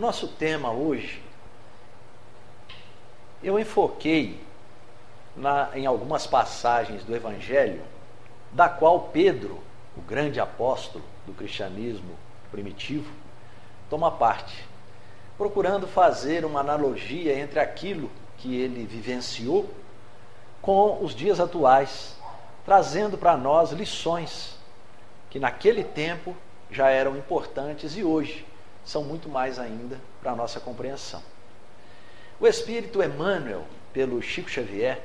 nosso tema hoje, eu enfoquei na, em algumas passagens do Evangelho, da qual Pedro, o grande apóstolo do cristianismo primitivo, toma parte, procurando fazer uma analogia entre aquilo que ele vivenciou com os dias atuais, trazendo para nós lições que naquele tempo já eram importantes e hoje são muito mais ainda para a nossa compreensão. O Espírito Emmanuel, pelo Chico Xavier,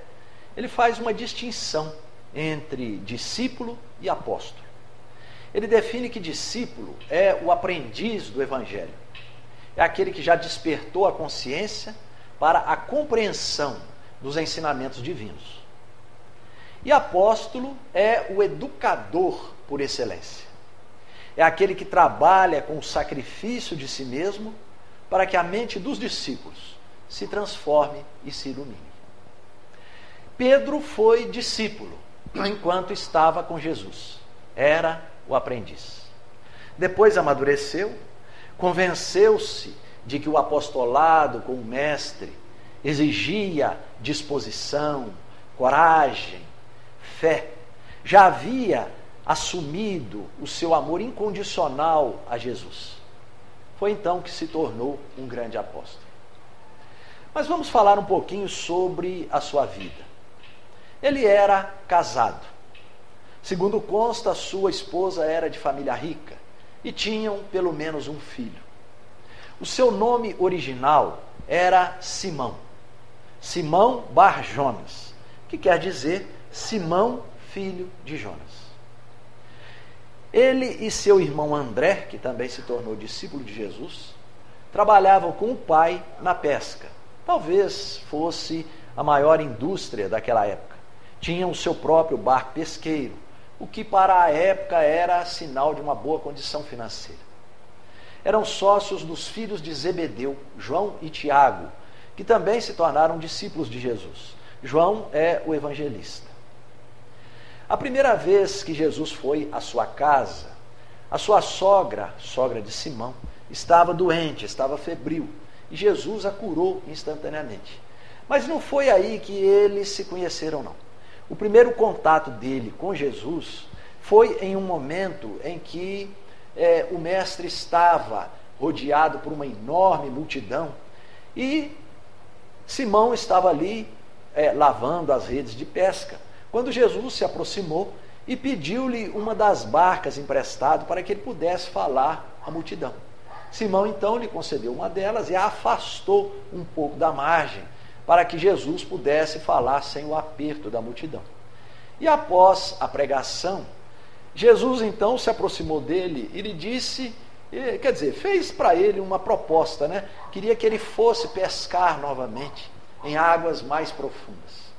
ele faz uma distinção entre discípulo e apóstolo. Ele define que discípulo é o aprendiz do Evangelho, é aquele que já despertou a consciência para a compreensão dos ensinamentos divinos. E apóstolo é o educador por excelência. É aquele que trabalha com o sacrifício de si mesmo para que a mente dos discípulos se transforme e se ilumine. Pedro foi discípulo enquanto estava com Jesus. Era o aprendiz. Depois amadureceu, convenceu-se de que o apostolado com o mestre exigia disposição, coragem, fé. Já havia assumido o seu amor incondicional a Jesus. Foi então que se tornou um grande apóstolo. Mas vamos falar um pouquinho sobre a sua vida. Ele era casado. Segundo consta, sua esposa era de família rica e tinham pelo menos um filho. O seu nome original era Simão. Simão Bar Jonas, que quer dizer Simão, filho de Jonas. Ele e seu irmão André, que também se tornou discípulo de Jesus, trabalhavam com o pai na pesca. Talvez fosse a maior indústria daquela época. Tinham seu próprio barco pesqueiro, o que para a época era sinal de uma boa condição financeira. Eram sócios dos filhos de Zebedeu, João e Tiago, que também se tornaram discípulos de Jesus. João é o evangelista. A primeira vez que Jesus foi à sua casa, a sua sogra, sogra de Simão, estava doente, estava febril, e Jesus a curou instantaneamente. Mas não foi aí que eles se conheceram, não. O primeiro contato dele com Jesus foi em um momento em que é, o mestre estava rodeado por uma enorme multidão e Simão estava ali é, lavando as redes de pesca quando Jesus se aproximou e pediu-lhe uma das barcas emprestado para que ele pudesse falar à multidão. Simão então lhe concedeu uma delas e a afastou um pouco da margem, para que Jesus pudesse falar sem o aperto da multidão. E após a pregação, Jesus então se aproximou dele e lhe disse, quer dizer, fez para ele uma proposta, né? Queria que ele fosse pescar novamente em águas mais profundas.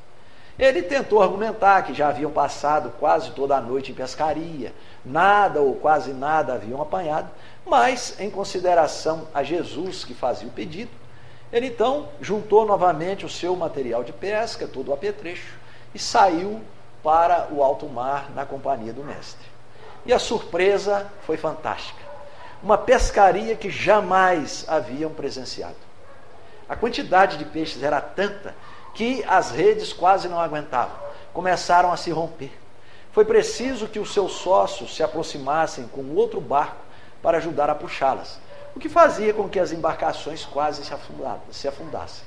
Ele tentou argumentar que já haviam passado quase toda a noite em pescaria, nada ou quase nada haviam apanhado, mas, em consideração a Jesus que fazia o pedido, ele então juntou novamente o seu material de pesca, todo o apetrecho, e saiu para o alto mar na companhia do mestre. E a surpresa foi fantástica. Uma pescaria que jamais haviam presenciado. A quantidade de peixes era tanta que as redes quase não aguentavam, começaram a se romper. Foi preciso que os seus sócios se aproximassem com outro barco para ajudar a puxá-las, o que fazia com que as embarcações quase se afundassem.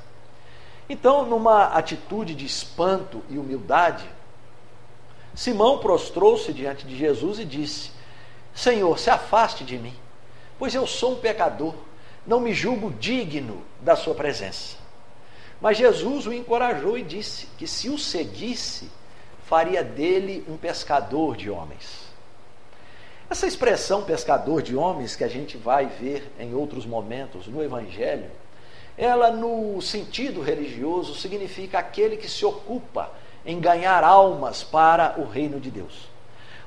Então, numa atitude de espanto e humildade, Simão prostrou-se diante de Jesus e disse: Senhor, se afaste de mim, pois eu sou um pecador, não me julgo digno da sua presença. Mas Jesus o encorajou e disse que se o seguisse, faria dele um pescador de homens. Essa expressão pescador de homens, que a gente vai ver em outros momentos no Evangelho, ela, no sentido religioso, significa aquele que se ocupa em ganhar almas para o reino de Deus.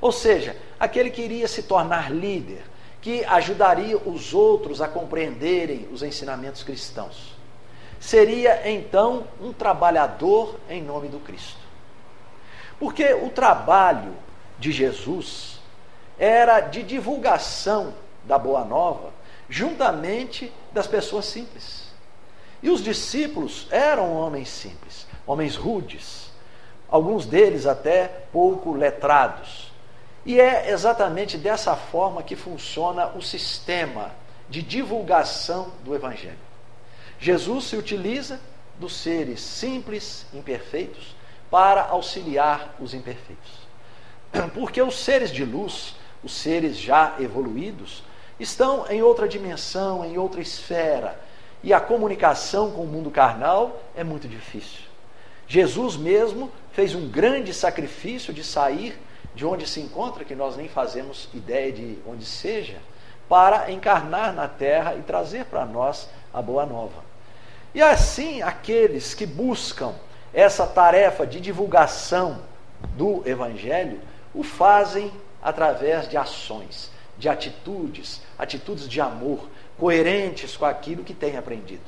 Ou seja, aquele que iria se tornar líder, que ajudaria os outros a compreenderem os ensinamentos cristãos seria então um trabalhador em nome do Cristo. Porque o trabalho de Jesus era de divulgação da Boa Nova, juntamente das pessoas simples. E os discípulos eram homens simples, homens rudes, alguns deles até pouco letrados. E é exatamente dessa forma que funciona o sistema de divulgação do Evangelho. Jesus se utiliza dos seres simples, imperfeitos, para auxiliar os imperfeitos. Porque os seres de luz, os seres já evoluídos, estão em outra dimensão, em outra esfera, e a comunicação com o mundo carnal é muito difícil. Jesus mesmo fez um grande sacrifício de sair de onde se encontra, que nós nem fazemos ideia de onde seja, para encarnar na terra e trazer para nós a boa nova. E assim, aqueles que buscam essa tarefa de divulgação do Evangelho o fazem através de ações, de atitudes, atitudes de amor, coerentes com aquilo que tem aprendido.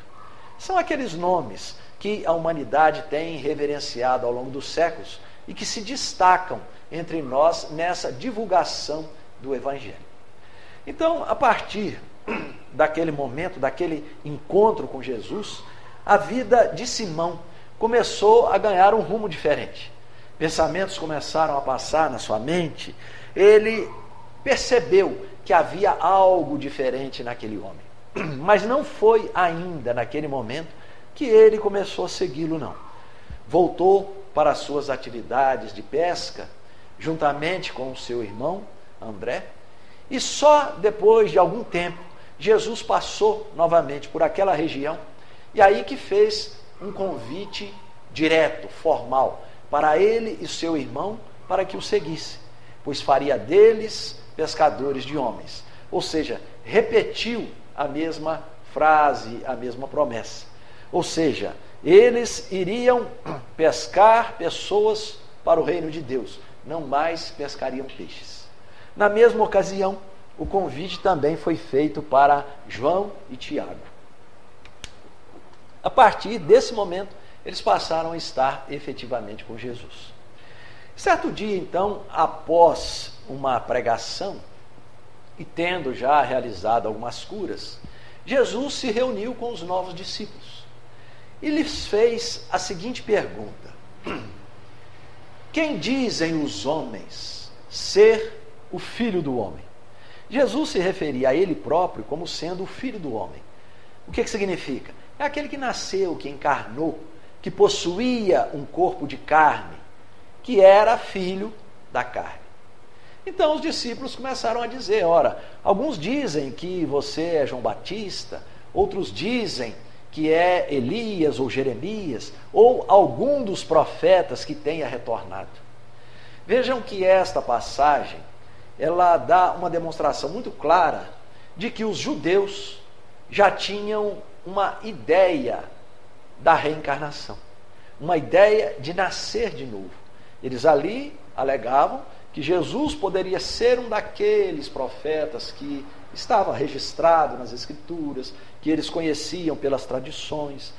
São aqueles nomes que a humanidade tem reverenciado ao longo dos séculos e que se destacam entre nós nessa divulgação do Evangelho. Então, a partir daquele momento, daquele encontro com Jesus, a vida de Simão começou a ganhar um rumo diferente. Pensamentos começaram a passar na sua mente. Ele percebeu que havia algo diferente naquele homem. Mas não foi ainda naquele momento que ele começou a segui-lo, não. Voltou para as suas atividades de pesca, juntamente com o seu irmão André, e só depois de algum tempo Jesus passou novamente por aquela região e aí que fez um convite direto, formal, para ele e seu irmão, para que o seguisse, pois faria deles pescadores de homens. Ou seja, repetiu a mesma frase, a mesma promessa. Ou seja, eles iriam pescar pessoas para o reino de Deus, não mais pescariam peixes. Na mesma ocasião, o convite também foi feito para João e Tiago. A partir desse momento, eles passaram a estar efetivamente com Jesus. Certo dia, então, após uma pregação, e tendo já realizado algumas curas, Jesus se reuniu com os novos discípulos e lhes fez a seguinte pergunta: Quem dizem os homens ser o filho do homem? Jesus se referia a ele próprio como sendo o filho do homem. O que, que significa? É aquele que nasceu, que encarnou, que possuía um corpo de carne, que era filho da carne. Então os discípulos começaram a dizer: ora, alguns dizem que você é João Batista, outros dizem que é Elias ou Jeremias, ou algum dos profetas que tenha retornado. Vejam que esta passagem, ela dá uma demonstração muito clara de que os judeus já tinham uma ideia da reencarnação, uma ideia de nascer de novo. Eles ali alegavam que Jesus poderia ser um daqueles profetas que estava registrado nas Escrituras, que eles conheciam pelas tradições.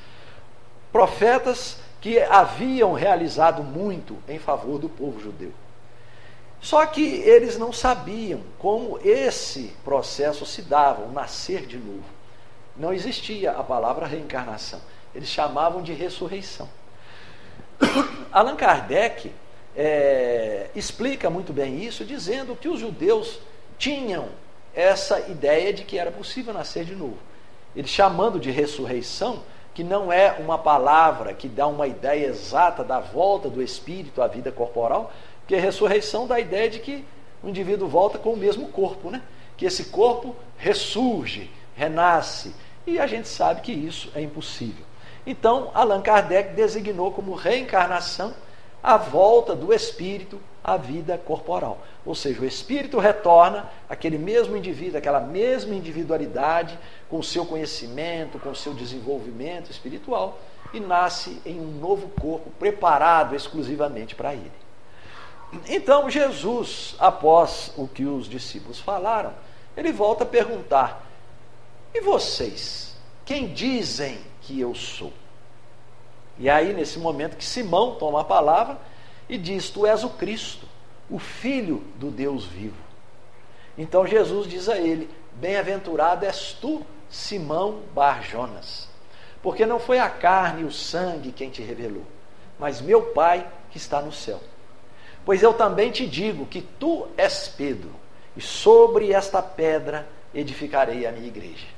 Profetas que haviam realizado muito em favor do povo judeu. Só que eles não sabiam como esse processo se dava, o nascer de novo não existia a palavra reencarnação. Eles chamavam de ressurreição. Allan Kardec é, explica muito bem isso, dizendo que os judeus tinham essa ideia de que era possível nascer de novo. Ele chamando de ressurreição, que não é uma palavra que dá uma ideia exata da volta do espírito à vida corporal, porque ressurreição dá a ideia de que o indivíduo volta com o mesmo corpo, né? que esse corpo ressurge, renasce, e a gente sabe que isso é impossível. Então, Allan Kardec designou como reencarnação a volta do espírito à vida corporal. Ou seja, o espírito retorna aquele mesmo indivíduo, aquela mesma individualidade, com seu conhecimento, com seu desenvolvimento espiritual, e nasce em um novo corpo preparado exclusivamente para ele. Então, Jesus, após o que os discípulos falaram, ele volta a perguntar: e vocês? Quem dizem que eu sou? E aí, nesse momento, que Simão toma a palavra e diz: Tu és o Cristo, o Filho do Deus vivo. Então Jesus diz a ele: Bem-aventurado és tu, Simão Barjonas, porque não foi a carne e o sangue quem te revelou, mas meu Pai que está no céu. Pois eu também te digo que tu és Pedro, e sobre esta pedra edificarei a minha igreja.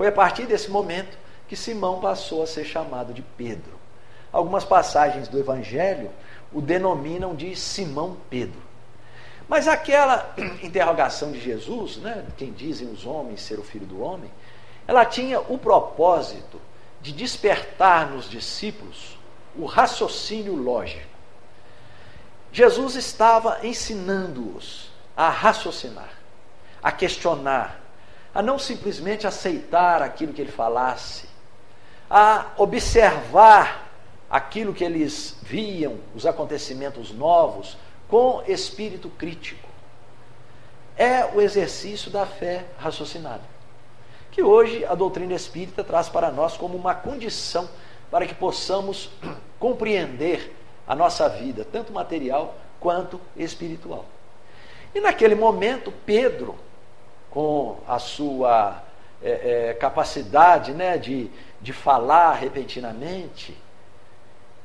Foi a partir desse momento que Simão passou a ser chamado de Pedro. Algumas passagens do Evangelho o denominam de Simão Pedro. Mas aquela interrogação de Jesus, né, quem dizem os homens ser o filho do homem, ela tinha o propósito de despertar nos discípulos o raciocínio lógico. Jesus estava ensinando-os a raciocinar, a questionar, a não simplesmente aceitar aquilo que ele falasse, a observar aquilo que eles viam, os acontecimentos novos, com espírito crítico. É o exercício da fé raciocinada, que hoje a doutrina espírita traz para nós como uma condição para que possamos compreender a nossa vida, tanto material quanto espiritual. E naquele momento, Pedro, com a sua é, é, capacidade né, de, de falar repentinamente,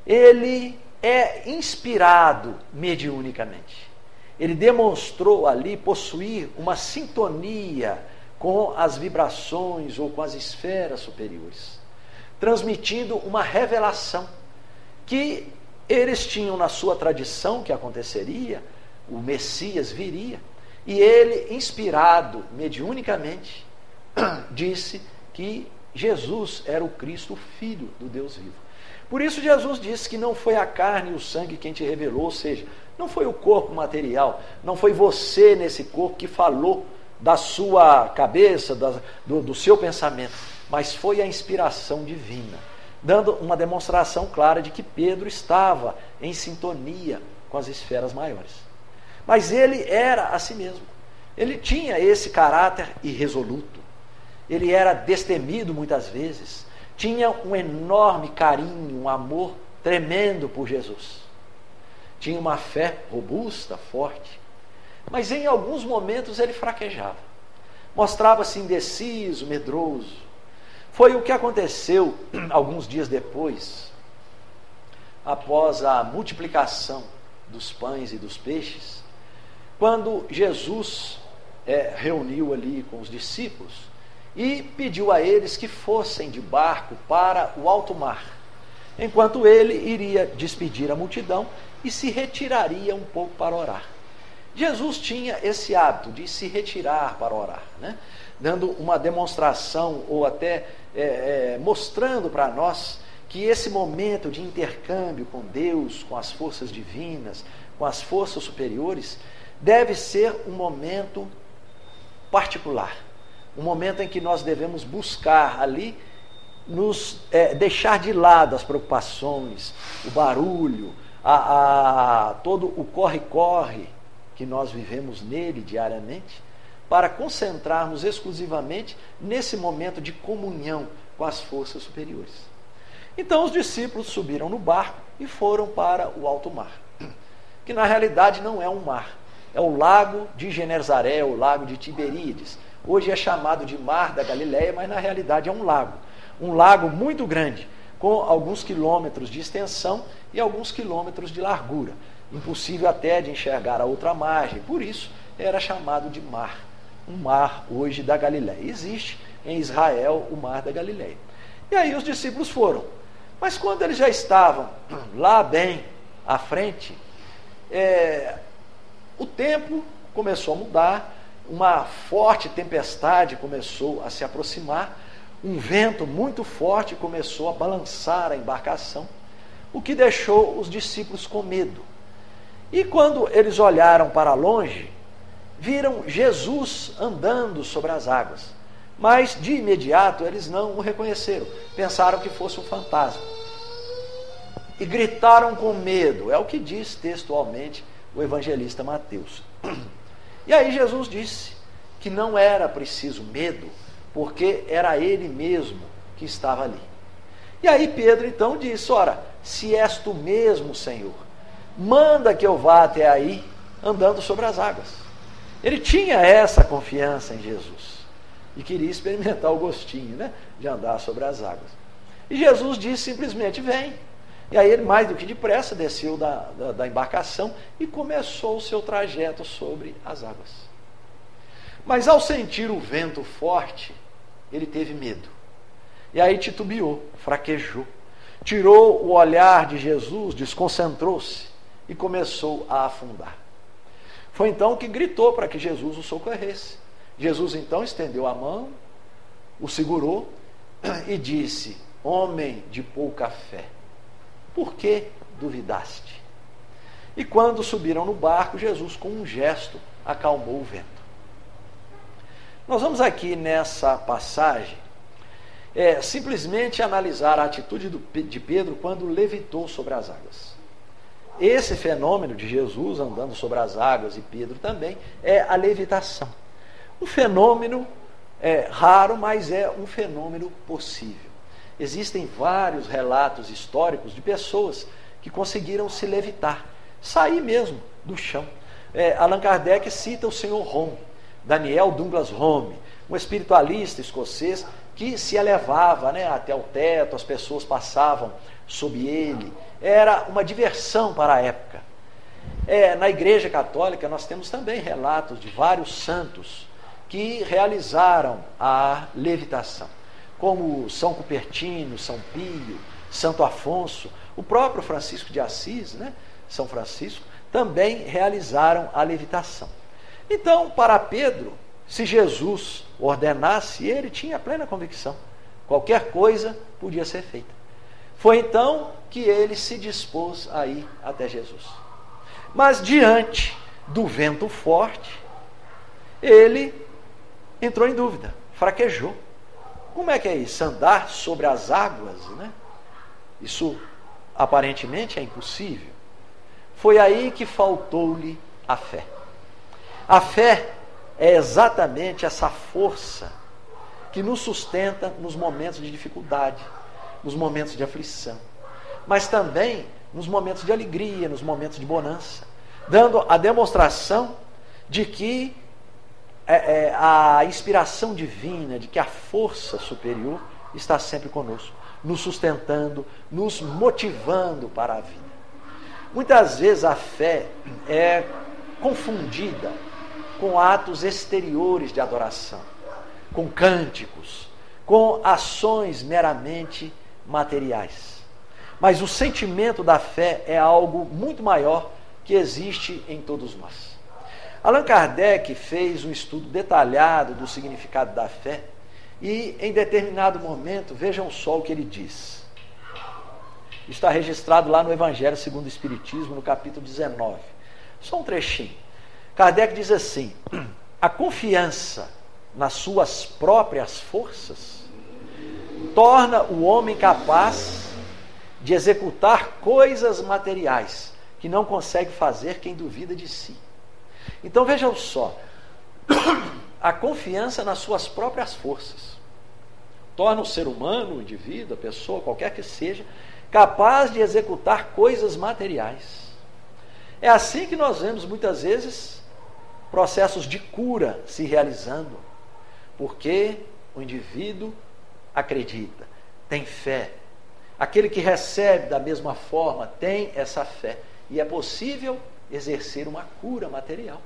ele é inspirado mediunicamente. Ele demonstrou ali possuir uma sintonia com as vibrações ou com as esferas superiores, transmitindo uma revelação que eles tinham na sua tradição que aconteceria, o Messias viria, e ele, inspirado mediunicamente, disse que Jesus era o Cristo, o Filho do Deus vivo. Por isso Jesus disse que não foi a carne e o sangue quem te revelou, ou seja, não foi o corpo material, não foi você nesse corpo que falou da sua cabeça, da, do, do seu pensamento, mas foi a inspiração divina, dando uma demonstração clara de que Pedro estava em sintonia com as esferas maiores. Mas ele era a si mesmo. Ele tinha esse caráter irresoluto. Ele era destemido muitas vezes tinha um enorme carinho, um amor tremendo por Jesus. Tinha uma fé robusta, forte. Mas em alguns momentos ele fraquejava. Mostrava-se indeciso, medroso. Foi o que aconteceu alguns dias depois, após a multiplicação dos pães e dos peixes, quando Jesus é, reuniu ali com os discípulos e pediu a eles que fossem de barco para o alto mar, enquanto ele iria despedir a multidão e se retiraria um pouco para orar. Jesus tinha esse hábito de se retirar para orar, né? dando uma demonstração ou até é, é, mostrando para nós que esse momento de intercâmbio com Deus, com as forças divinas, com as forças superiores, deve ser um momento particular um momento em que nós devemos buscar ali nos é, deixar de lado as preocupações, o barulho, a, a, todo o corre-corre que nós vivemos nele diariamente, para concentrarmos exclusivamente nesse momento de comunhão com as forças superiores. Então os discípulos subiram no barco e foram para o alto mar, que na realidade não é um mar, é o lago de Genezaré, o lago de Tiberíades, Hoje é chamado de Mar da Galileia, mas na realidade é um lago. Um lago muito grande, com alguns quilômetros de extensão e alguns quilômetros de largura. Impossível até de enxergar a outra margem. Por isso era chamado de mar. Um mar hoje da Galileia. Existe em Israel o mar da Galileia. E aí os discípulos foram. Mas quando eles já estavam lá bem à frente, é, o tempo começou a mudar, uma forte tempestade começou a se aproximar, um vento muito forte começou a balançar a embarcação, o que deixou os discípulos com medo. E quando eles olharam para longe, viram Jesus andando sobre as águas. Mas de imediato eles não o reconheceram, pensaram que fosse um fantasma. E gritaram com medo, é o que diz textualmente o evangelista Mateus. E aí Jesus disse que não era preciso medo, porque era ele mesmo que estava ali. E aí Pedro então disse: Ora, se és tu mesmo, Senhor, manda que eu vá até aí andando sobre as águas. Ele tinha essa confiança em Jesus. e queria experimentar o gostinho né, de andar sobre as águas. E Jesus disse simplesmente: Vem. E aí ele, mais do que depressa, desceu da, da, da embarcação e começou o seu trajeto sobre as águas. Mas ao sentir o vento forte, ele teve medo. E aí titubeou, fraquejou, tirou o olhar de Jesus, desconcentrou-se e começou a afundar. Foi então que gritou para que Jesus o socorresse. Jesus então estendeu a mão, o segurou e disse: Homem de pouca fé, por que duvidaste? E quando subiram no barco, Jesus, com um gesto, acalmou o vento. Nós vamos aqui nessa passagem é, simplesmente analisar a atitude do, de Pedro quando levitou sobre as águas. Esse fenômeno de Jesus andando sobre as águas e Pedro também é a levitação. Um fenômeno é, raro, mas é um fenômeno possível. Existem vários relatos históricos de pessoas que conseguiram se levitar, sair mesmo do chão. É, Allan Kardec cita o senhor Home, Daniel Douglas Home, um espiritualista escocês que se elevava né, até o teto, as pessoas passavam sob ele. Era uma diversão para a época. É, na Igreja Católica, nós temos também relatos de vários santos que realizaram a levitação como São Cupertino, São Pio, Santo Afonso, o próprio Francisco de Assis, né, São Francisco, também realizaram a levitação. Então, para Pedro, se Jesus ordenasse, ele tinha plena convicção. Qualquer coisa podia ser feita. Foi então que ele se dispôs a ir até Jesus. Mas diante do vento forte, ele entrou em dúvida, fraquejou. Como é que é isso? Andar sobre as águas, né? Isso aparentemente é impossível. Foi aí que faltou-lhe a fé. A fé é exatamente essa força que nos sustenta nos momentos de dificuldade, nos momentos de aflição, mas também nos momentos de alegria, nos momentos de bonança, dando a demonstração de que é, é, a inspiração divina, de que a força superior está sempre conosco, nos sustentando, nos motivando para a vida. Muitas vezes a fé é confundida com atos exteriores de adoração, com cânticos, com ações meramente materiais. Mas o sentimento da fé é algo muito maior que existe em todos nós. Allan Kardec fez um estudo detalhado do significado da fé e, em determinado momento, vejam só o que ele diz. Está registrado lá no Evangelho segundo o Espiritismo, no capítulo 19. Só um trechinho. Kardec diz assim: a confiança nas suas próprias forças torna o homem capaz de executar coisas materiais que não consegue fazer quem duvida de si. Então vejam só, a confiança nas suas próprias forças torna o ser humano, o indivíduo, a pessoa, qualquer que seja, capaz de executar coisas materiais. É assim que nós vemos muitas vezes processos de cura se realizando, porque o indivíduo acredita, tem fé. Aquele que recebe da mesma forma tem essa fé. E é possível exercer uma cura material.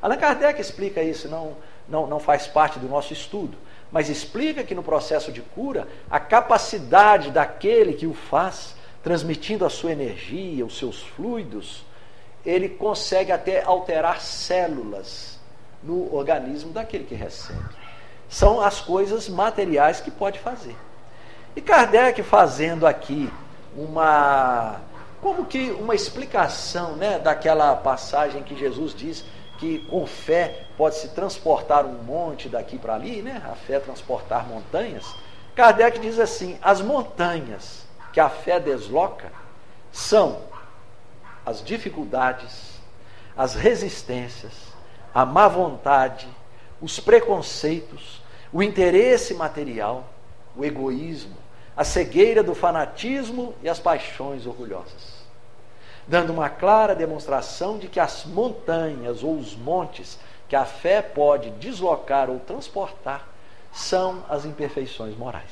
Allan Kardec explica isso, não, não, não faz parte do nosso estudo, mas explica que no processo de cura, a capacidade daquele que o faz, transmitindo a sua energia, os seus fluidos, ele consegue até alterar células no organismo daquele que recebe. São as coisas materiais que pode fazer. E Kardec fazendo aqui uma como que uma explicação, né, daquela passagem que Jesus diz que com fé pode se transportar um monte daqui para ali, né? A fé transportar montanhas. Kardec diz assim: as montanhas que a fé desloca são as dificuldades, as resistências, a má vontade, os preconceitos, o interesse material, o egoísmo, a cegueira do fanatismo e as paixões orgulhosas dando uma clara demonstração de que as montanhas ou os montes que a fé pode deslocar ou transportar são as imperfeições morais.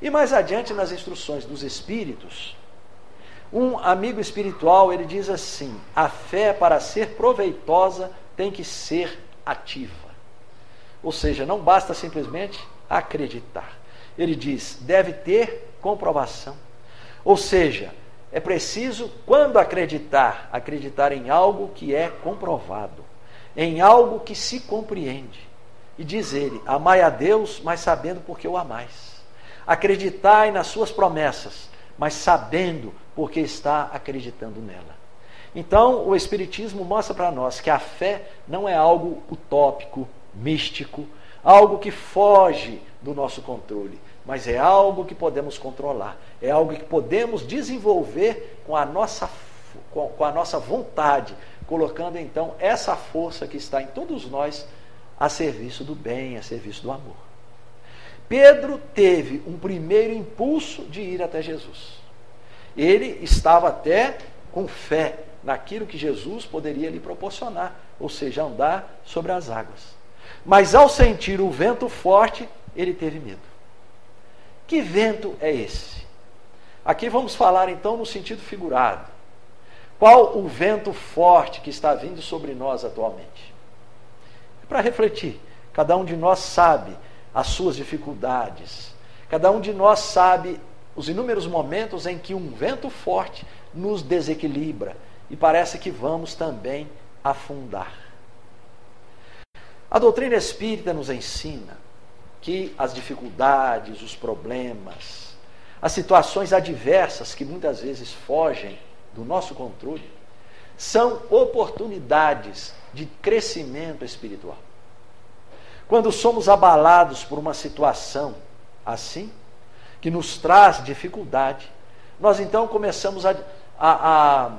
E mais adiante nas instruções dos espíritos, um amigo espiritual, ele diz assim: a fé para ser proveitosa tem que ser ativa. Ou seja, não basta simplesmente acreditar. Ele diz: deve ter comprovação. Ou seja, é preciso, quando acreditar, acreditar em algo que é comprovado, em algo que se compreende. E diz ele: Amai a Deus, mas sabendo porque o amais. Acreditai nas suas promessas, mas sabendo porque está acreditando nela. Então, o Espiritismo mostra para nós que a fé não é algo utópico, místico, algo que foge do nosso controle, mas é algo que podemos controlar, é algo que podemos desenvolver com a nossa, com a nossa vontade, colocando então essa força que está em todos nós a serviço do bem, a serviço do amor. Pedro teve um primeiro impulso de ir até Jesus. Ele estava até com fé naquilo que Jesus poderia lhe proporcionar, ou seja, andar sobre as águas. Mas ao sentir o vento forte, ele teve medo. Que vento é esse? Aqui vamos falar então no sentido figurado. Qual o vento forte que está vindo sobre nós atualmente? É para refletir. Cada um de nós sabe as suas dificuldades. Cada um de nós sabe os inúmeros momentos em que um vento forte nos desequilibra e parece que vamos também afundar. A doutrina espírita nos ensina que as dificuldades, os problemas, as situações adversas que muitas vezes fogem do nosso controle, são oportunidades de crescimento espiritual. Quando somos abalados por uma situação assim, que nos traz dificuldade, nós então começamos a, a,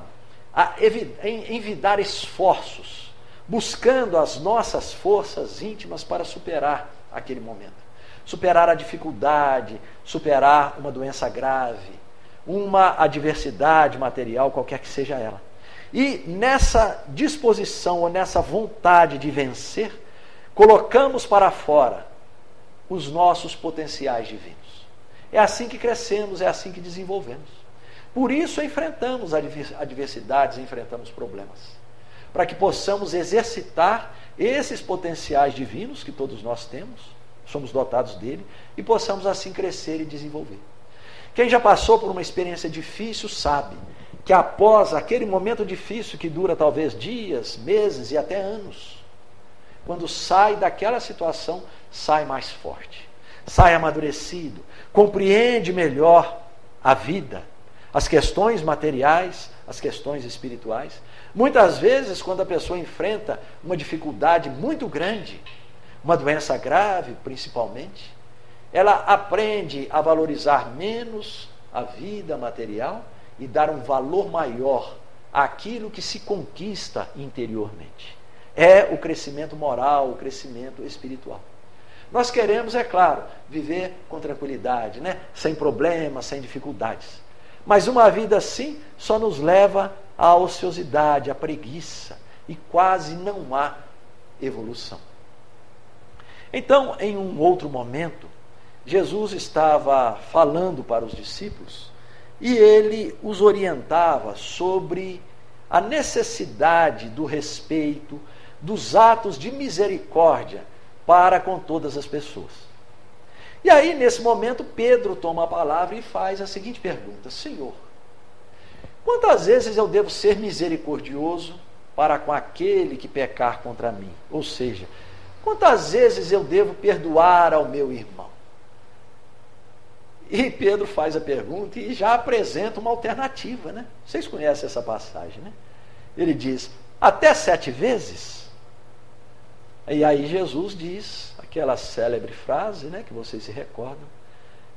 a, a envidar esforços, buscando as nossas forças íntimas para superar aquele momento. Superar a dificuldade, superar uma doença grave, uma adversidade material, qualquer que seja ela. E nessa disposição ou nessa vontade de vencer, colocamos para fora os nossos potenciais divinos. É assim que crescemos, é assim que desenvolvemos. Por isso enfrentamos adversidades, enfrentamos problemas. Para que possamos exercitar esses potenciais divinos que todos nós temos, somos dotados dele, e possamos assim crescer e desenvolver. Quem já passou por uma experiência difícil sabe que após aquele momento difícil que dura talvez dias, meses e até anos, quando sai daquela situação, sai mais forte, sai amadurecido, compreende melhor a vida, as questões materiais, as questões espirituais. Muitas vezes, quando a pessoa enfrenta uma dificuldade muito grande, uma doença grave principalmente, ela aprende a valorizar menos a vida material e dar um valor maior àquilo que se conquista interiormente. É o crescimento moral, o crescimento espiritual. Nós queremos, é claro, viver com tranquilidade, né? sem problemas, sem dificuldades. Mas uma vida assim só nos leva à ociosidade, à preguiça, e quase não há evolução. Então, em um outro momento, Jesus estava falando para os discípulos e ele os orientava sobre a necessidade do respeito, dos atos de misericórdia para com todas as pessoas. E aí, nesse momento, Pedro toma a palavra e faz a seguinte pergunta: Senhor, quantas vezes eu devo ser misericordioso para com aquele que pecar contra mim? Ou seja, quantas vezes eu devo perdoar ao meu irmão? E Pedro faz a pergunta e já apresenta uma alternativa, né? Vocês conhecem essa passagem, né? Ele diz: até sete vezes? E aí Jesus diz aquela célebre frase, né, que vocês se recordam: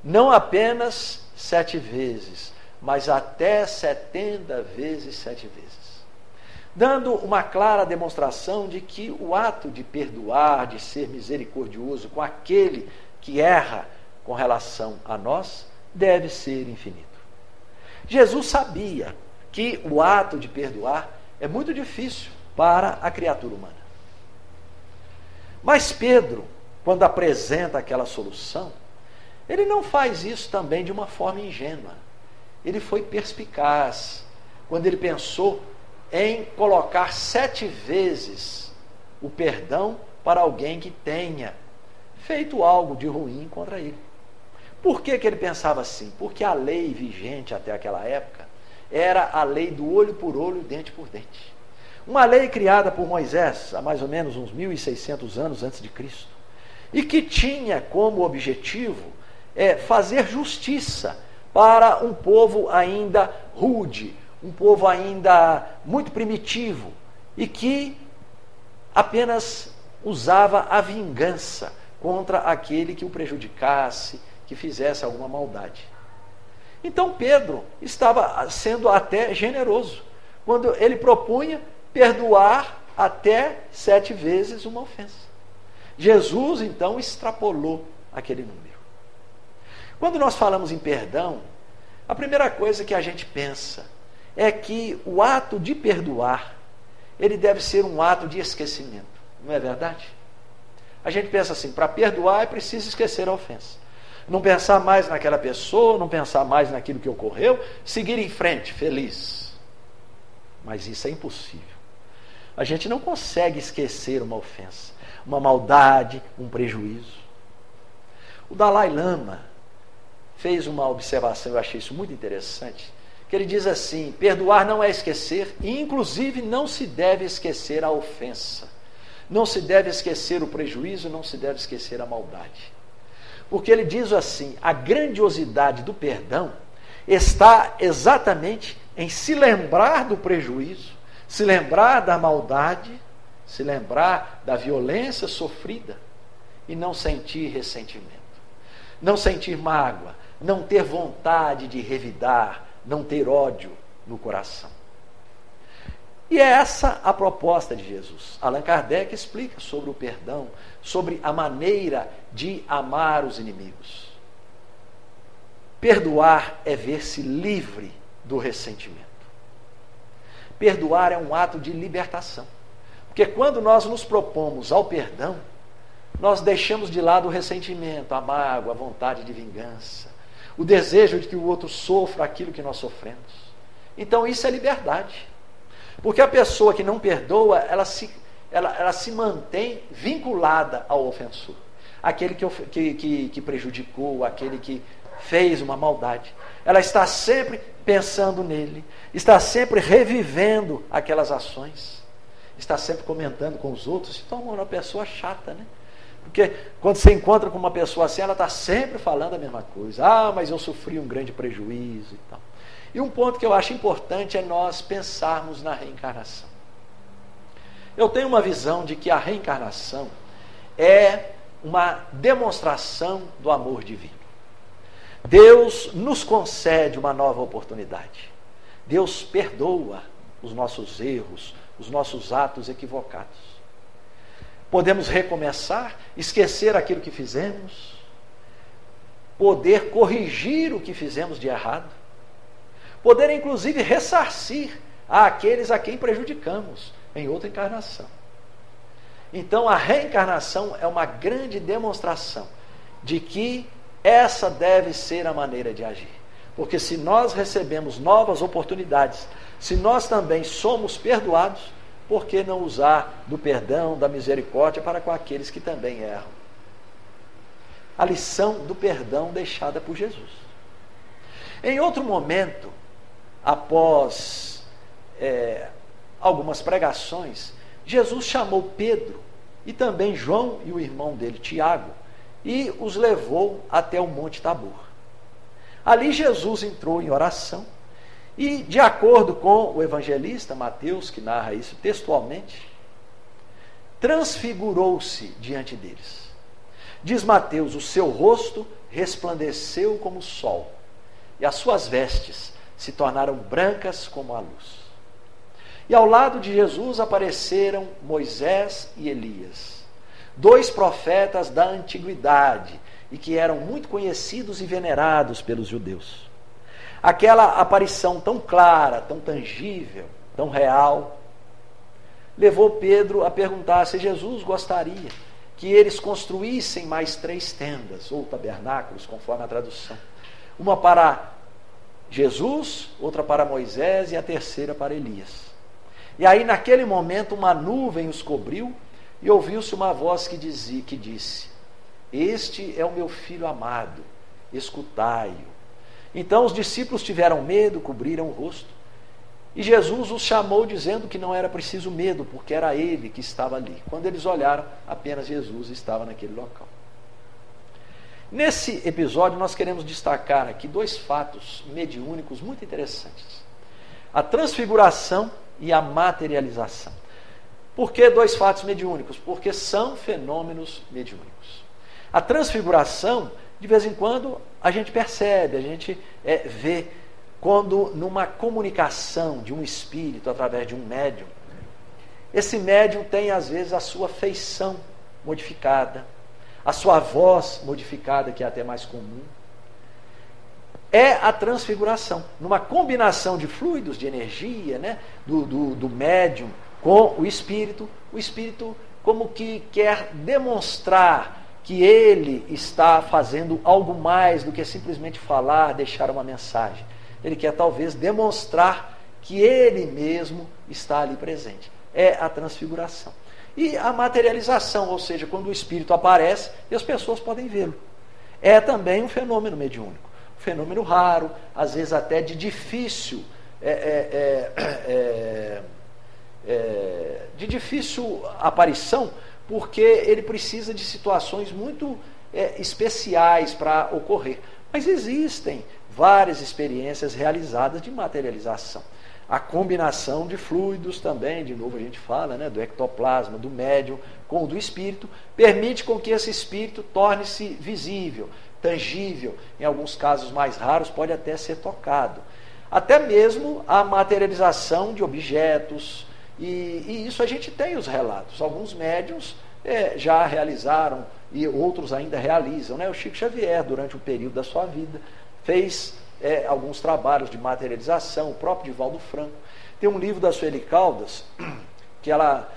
não apenas sete vezes, mas até setenta vezes sete vezes. Dando uma clara demonstração de que o ato de perdoar, de ser misericordioso com aquele que erra com relação a nós, deve ser infinito. Jesus sabia que o ato de perdoar é muito difícil para a criatura humana. Mas Pedro, quando apresenta aquela solução, ele não faz isso também de uma forma ingênua. Ele foi perspicaz quando ele pensou em colocar sete vezes o perdão para alguém que tenha feito algo de ruim contra ele. Por que, que ele pensava assim? Porque a lei vigente até aquela época era a lei do olho por olho, dente por dente. Uma lei criada por Moisés há mais ou menos uns 1600 anos antes de Cristo. E que tinha como objetivo é, fazer justiça para um povo ainda rude, um povo ainda muito primitivo e que apenas usava a vingança contra aquele que o prejudicasse, que fizesse alguma maldade. Então Pedro estava sendo até generoso quando ele propunha perdoar até sete vezes uma ofensa. Jesus então extrapolou aquele número. Quando nós falamos em perdão, a primeira coisa que a gente pensa é que o ato de perdoar, ele deve ser um ato de esquecimento. Não é verdade? A gente pensa assim, para perdoar é preciso esquecer a ofensa. Não pensar mais naquela pessoa, não pensar mais naquilo que ocorreu, seguir em frente, feliz. Mas isso é impossível. A gente não consegue esquecer uma ofensa, uma maldade, um prejuízo. O Dalai Lama fez uma observação, eu achei isso muito interessante, que ele diz assim: perdoar não é esquecer, e inclusive não se deve esquecer a ofensa. Não se deve esquecer o prejuízo, não se deve esquecer a maldade. Porque ele diz assim: a grandiosidade do perdão está exatamente em se lembrar do prejuízo, se lembrar da maldade, se lembrar da violência sofrida e não sentir ressentimento, não sentir mágoa, não ter vontade de revidar, não ter ódio no coração. E é essa a proposta de Jesus. Allan Kardec explica sobre o perdão, sobre a maneira de amar os inimigos. Perdoar é ver-se livre do ressentimento. Perdoar é um ato de libertação. Porque quando nós nos propomos ao perdão, nós deixamos de lado o ressentimento, a mágoa, a vontade de vingança, o desejo de que o outro sofra aquilo que nós sofremos. Então isso é liberdade. Porque a pessoa que não perdoa, ela se, ela, ela se mantém vinculada ao ofensor. Aquele que, que, que, que prejudicou, aquele que fez uma maldade. Ela está sempre pensando nele, está sempre revivendo aquelas ações, está sempre comentando com os outros, se torna uma pessoa chata, né? Porque quando você encontra com uma pessoa assim, ela está sempre falando a mesma coisa. Ah, mas eu sofri um grande prejuízo e tal. E um ponto que eu acho importante é nós pensarmos na reencarnação. Eu tenho uma visão de que a reencarnação é uma demonstração do amor divino. Deus nos concede uma nova oportunidade. Deus perdoa os nossos erros, os nossos atos equivocados. Podemos recomeçar, esquecer aquilo que fizemos, poder corrigir o que fizemos de errado poder inclusive ressarcir àqueles a quem prejudicamos em outra encarnação. Então a reencarnação é uma grande demonstração de que essa deve ser a maneira de agir. Porque se nós recebemos novas oportunidades, se nós também somos perdoados, por que não usar do perdão, da misericórdia para com aqueles que também erram? A lição do perdão deixada por Jesus. Em outro momento, após é, algumas pregações, Jesus chamou Pedro e também João e o irmão dele, Tiago, e os levou até o Monte Tabor. Ali Jesus entrou em oração e, de acordo com o evangelista Mateus, que narra isso textualmente, transfigurou-se diante deles. Diz Mateus: o seu rosto resplandeceu como o sol, e as suas vestes se tornaram brancas como a luz. E ao lado de Jesus apareceram Moisés e Elias, dois profetas da antiguidade e que eram muito conhecidos e venerados pelos judeus. Aquela aparição tão clara, tão tangível, tão real, levou Pedro a perguntar se Jesus gostaria que eles construíssem mais três tendas, ou tabernáculos, conforme a tradução. Uma para Jesus, outra para Moisés e a terceira para Elias. E aí, naquele momento, uma nuvem os cobriu e ouviu-se uma voz que, dizia, que disse: Este é o meu filho amado, escutai-o. Então os discípulos tiveram medo, cobriram o rosto. E Jesus os chamou dizendo que não era preciso medo, porque era ele que estava ali. Quando eles olharam, apenas Jesus estava naquele local. Nesse episódio, nós queremos destacar aqui dois fatos mediúnicos muito interessantes: a transfiguração e a materialização. Por que dois fatos mediúnicos? Porque são fenômenos mediúnicos. A transfiguração, de vez em quando, a gente percebe, a gente é, vê quando numa comunicação de um espírito através de um médium, esse médium tem às vezes a sua feição modificada, a sua voz modificada, que é até mais comum. É a transfiguração, numa combinação de fluidos, de energia, né, do, do, do médium com o espírito, o espírito como que quer demonstrar que ele está fazendo algo mais do que simplesmente falar, deixar uma mensagem. Ele quer talvez demonstrar que ele mesmo está ali presente. É a transfiguração. E a materialização, ou seja, quando o espírito aparece e as pessoas podem vê-lo. É também um fenômeno mediúnico. Um fenômeno raro, às vezes até de difícil. É, é, é, é, é de difícil aparição, porque ele precisa de situações muito é, especiais para ocorrer. Mas existem várias experiências realizadas de materialização. A combinação de fluidos também, de novo a gente fala, né, do ectoplasma, do médium com o do espírito, permite com que esse espírito torne-se visível, tangível, em alguns casos mais raros pode até ser tocado. Até mesmo a materialização de objetos, e, e isso a gente tem os relatos. Alguns médiums é, já realizaram e outros ainda realizam. Né? O Chico Xavier, durante um período da sua vida, fez é, alguns trabalhos de materialização, o próprio Divaldo Franco. Tem um livro da Sueli Caldas, que ela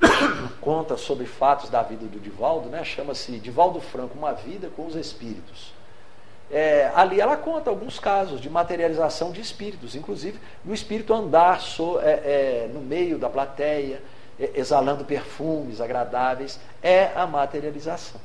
conta sobre fatos da vida do Divaldo, né? chama-se Divaldo Franco, Uma Vida com os Espíritos. É, ali ela conta alguns casos de materialização de espíritos, inclusive do espírito andar so, é, é, no meio da plateia, exalando perfumes agradáveis, é a materialização.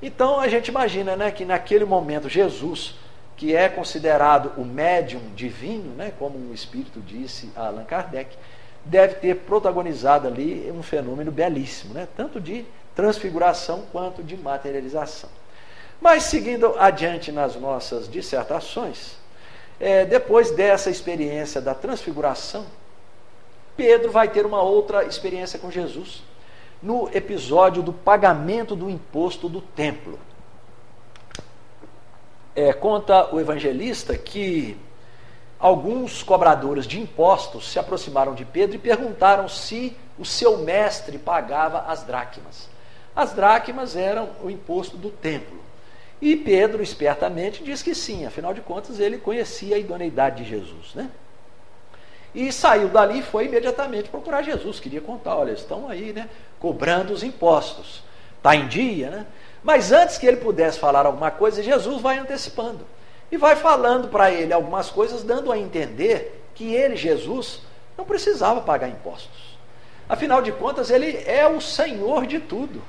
Então a gente imagina né, que naquele momento Jesus que é considerado o médium divino, né, como o Espírito disse a Allan Kardec, deve ter protagonizado ali um fenômeno belíssimo, né, tanto de transfiguração quanto de materialização. Mas seguindo adiante nas nossas dissertações, é, depois dessa experiência da transfiguração, Pedro vai ter uma outra experiência com Jesus, no episódio do pagamento do imposto do templo é, conta o evangelista que alguns cobradores de impostos se aproximaram de Pedro e perguntaram se o seu mestre pagava as dracmas. As dracmas eram o imposto do templo. E Pedro, espertamente, diz que sim, afinal de contas, ele conhecia a idoneidade de Jesus. Né? E saiu dali e foi imediatamente procurar Jesus. Queria contar: olha, estão aí né, cobrando os impostos. Está em dia, né? Mas antes que ele pudesse falar alguma coisa, Jesus vai antecipando e vai falando para ele algumas coisas, dando a entender que ele, Jesus, não precisava pagar impostos. Afinal de contas, ele é o Senhor de tudo.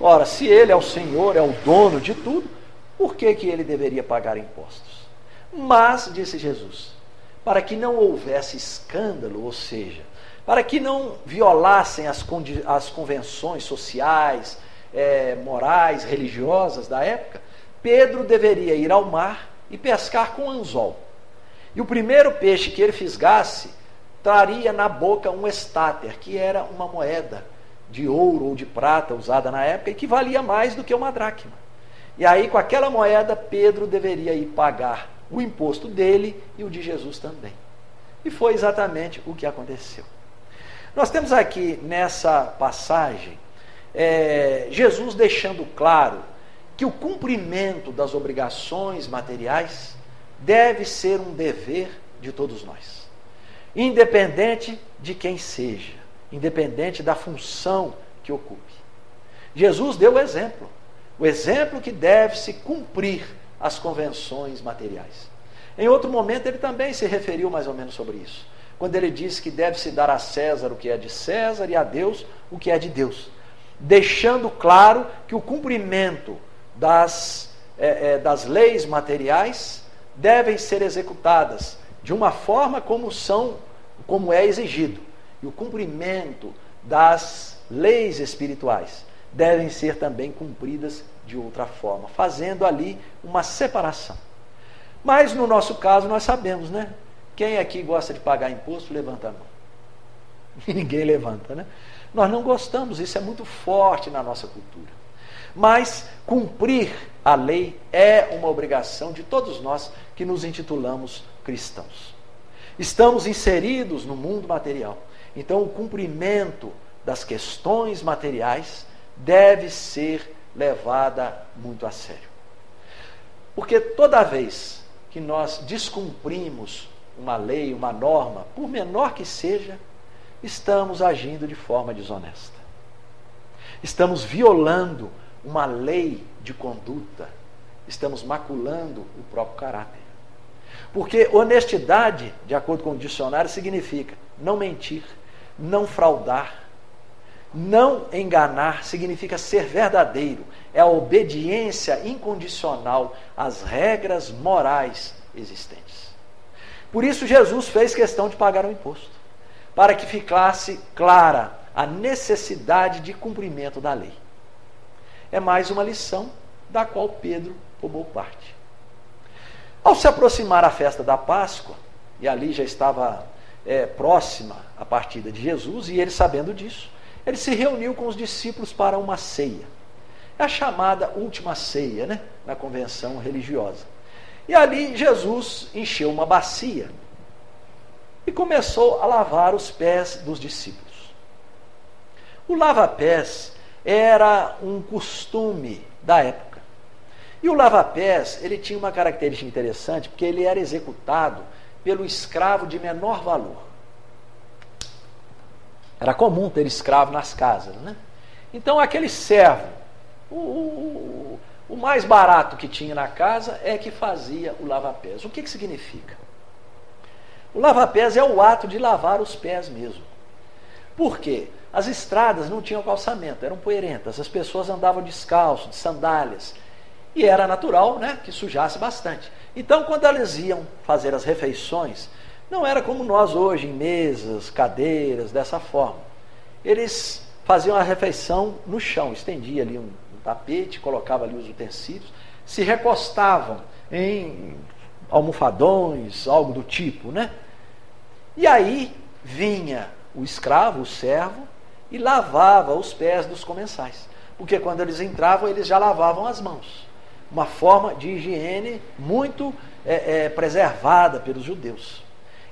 Ora, se ele é o Senhor, é o dono de tudo, por que, que ele deveria pagar impostos? Mas, disse Jesus, para que não houvesse escândalo, ou seja, para que não violassem as, as convenções sociais, é, morais, religiosas da época, Pedro deveria ir ao mar e pescar com anzol. E o primeiro peixe que ele fisgasse traria na boca um estáter, que era uma moeda de ouro ou de prata usada na época e que valia mais do que uma dracma. E aí, com aquela moeda, Pedro deveria ir pagar o imposto dele e o de Jesus também. E foi exatamente o que aconteceu. Nós temos aqui nessa passagem é, Jesus deixando claro que o cumprimento das obrigações materiais deve ser um dever de todos nós, independente de quem seja, independente da função que ocupe. Jesus deu o exemplo. O exemplo que deve se cumprir as convenções materiais. Em outro momento, ele também se referiu mais ou menos sobre isso. Quando ele disse que deve se dar a César o que é de César e a Deus o que é de Deus. Deixando claro que o cumprimento das, é, é, das leis materiais devem ser executadas de uma forma como são, como é exigido. E o cumprimento das leis espirituais devem ser também cumpridas de outra forma, fazendo ali uma separação. Mas no nosso caso nós sabemos, né? Quem aqui gosta de pagar imposto, levanta a mão. Ninguém levanta, né? Nós não gostamos, isso é muito forte na nossa cultura. Mas cumprir a lei é uma obrigação de todos nós que nos intitulamos cristãos. Estamos inseridos no mundo material. Então, o cumprimento das questões materiais deve ser levada muito a sério. Porque toda vez que nós descumprimos uma lei, uma norma, por menor que seja, estamos agindo de forma desonesta. Estamos violando uma lei de conduta, estamos maculando o próprio caráter. Porque honestidade, de acordo com o dicionário, significa não mentir, não fraudar, não enganar significa ser verdadeiro, é a obediência incondicional às regras morais existentes. Por isso, Jesus fez questão de pagar o imposto, para que ficasse clara a necessidade de cumprimento da lei. É mais uma lição da qual Pedro tomou parte. Ao se aproximar a festa da Páscoa, e ali já estava é, próxima a partida de Jesus, e ele sabendo disso, ele se reuniu com os discípulos para uma ceia. É a chamada última ceia, né? Na convenção religiosa. E ali Jesus encheu uma bacia e começou a lavar os pés dos discípulos. O lava-pés era um costume da época. E o lava-pés, ele tinha uma característica interessante, porque ele era executado pelo escravo de menor valor. Era comum ter escravo nas casas. Né? Então, aquele servo, o, o, o mais barato que tinha na casa é que fazia o lava-pés. O que, que significa? O lava-pés é o ato de lavar os pés mesmo. Por quê? As estradas não tinham calçamento, eram poeirentas, as pessoas andavam descalço, de sandálias. E era natural né, que sujasse bastante. Então, quando elas iam fazer as refeições, não era como nós hoje, em mesas, cadeiras, dessa forma. Eles faziam a refeição no chão, estendia ali um, um tapete, colocava ali os utensílios, se recostavam em almofadões, algo do tipo, né? E aí vinha o escravo, o servo, e lavava os pés dos comensais. Porque quando eles entravam, eles já lavavam as mãos. Uma forma de higiene muito é, é, preservada pelos judeus.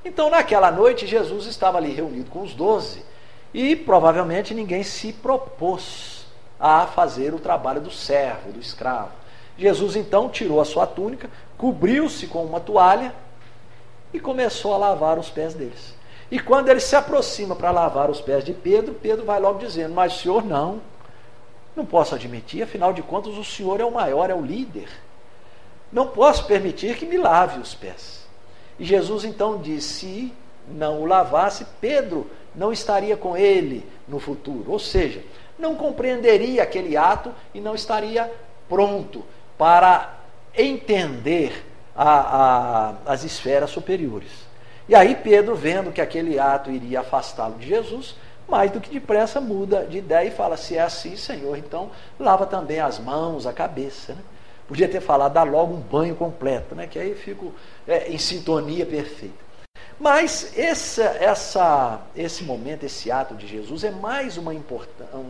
Então, naquela noite, Jesus estava ali reunido com os doze e provavelmente ninguém se propôs a fazer o trabalho do servo, do escravo. Jesus então tirou a sua túnica, cobriu-se com uma toalha e começou a lavar os pés deles. E quando ele se aproxima para lavar os pés de Pedro, Pedro vai logo dizendo: Mas senhor, não, não posso admitir, afinal de contas, o senhor é o maior, é o líder. Não posso permitir que me lave os pés. E Jesus então disse: se não o lavasse, Pedro não estaria com ele no futuro. Ou seja, não compreenderia aquele ato e não estaria pronto para entender a, a, as esferas superiores. E aí Pedro, vendo que aquele ato iria afastá-lo de Jesus, mais do que depressa muda de ideia e fala: se é assim, Senhor, então lava também as mãos, a cabeça. Né? Podia ter falado, dá logo um banho completo, né? que aí fico é, em sintonia perfeita. Mas essa, essa, esse momento, esse ato de Jesus é mais uma,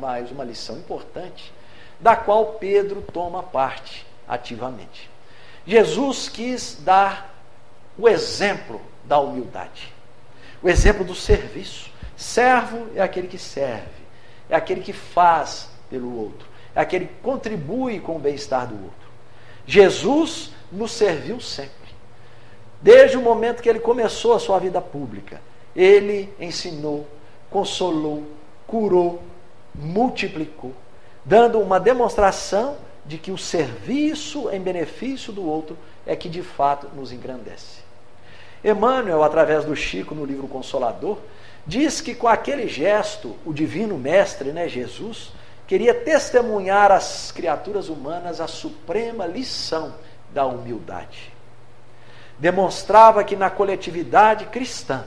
mais uma lição importante, da qual Pedro toma parte ativamente. Jesus quis dar o exemplo da humildade, o exemplo do serviço. Servo é aquele que serve, é aquele que faz pelo outro, é aquele que contribui com o bem-estar do outro. Jesus nos serviu sempre. Desde o momento que ele começou a sua vida pública, ele ensinou, consolou, curou, multiplicou, dando uma demonstração de que o serviço em benefício do outro é que de fato nos engrandece. Emmanuel, através do Chico no livro Consolador, diz que com aquele gesto, o divino mestre, né, Jesus, queria testemunhar às criaturas humanas a suprema lição da humildade. Demonstrava que na coletividade cristã,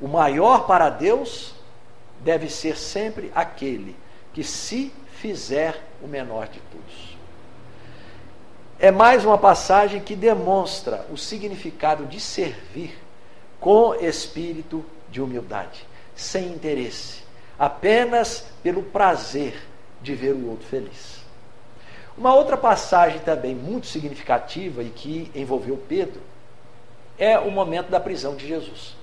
o maior para Deus deve ser sempre aquele que se fizer o menor de todos. É mais uma passagem que demonstra o significado de servir com espírito de humildade, sem interesse, apenas pelo prazer de ver o outro feliz. Uma outra passagem também muito significativa e que envolveu Pedro é o momento da prisão de Jesus.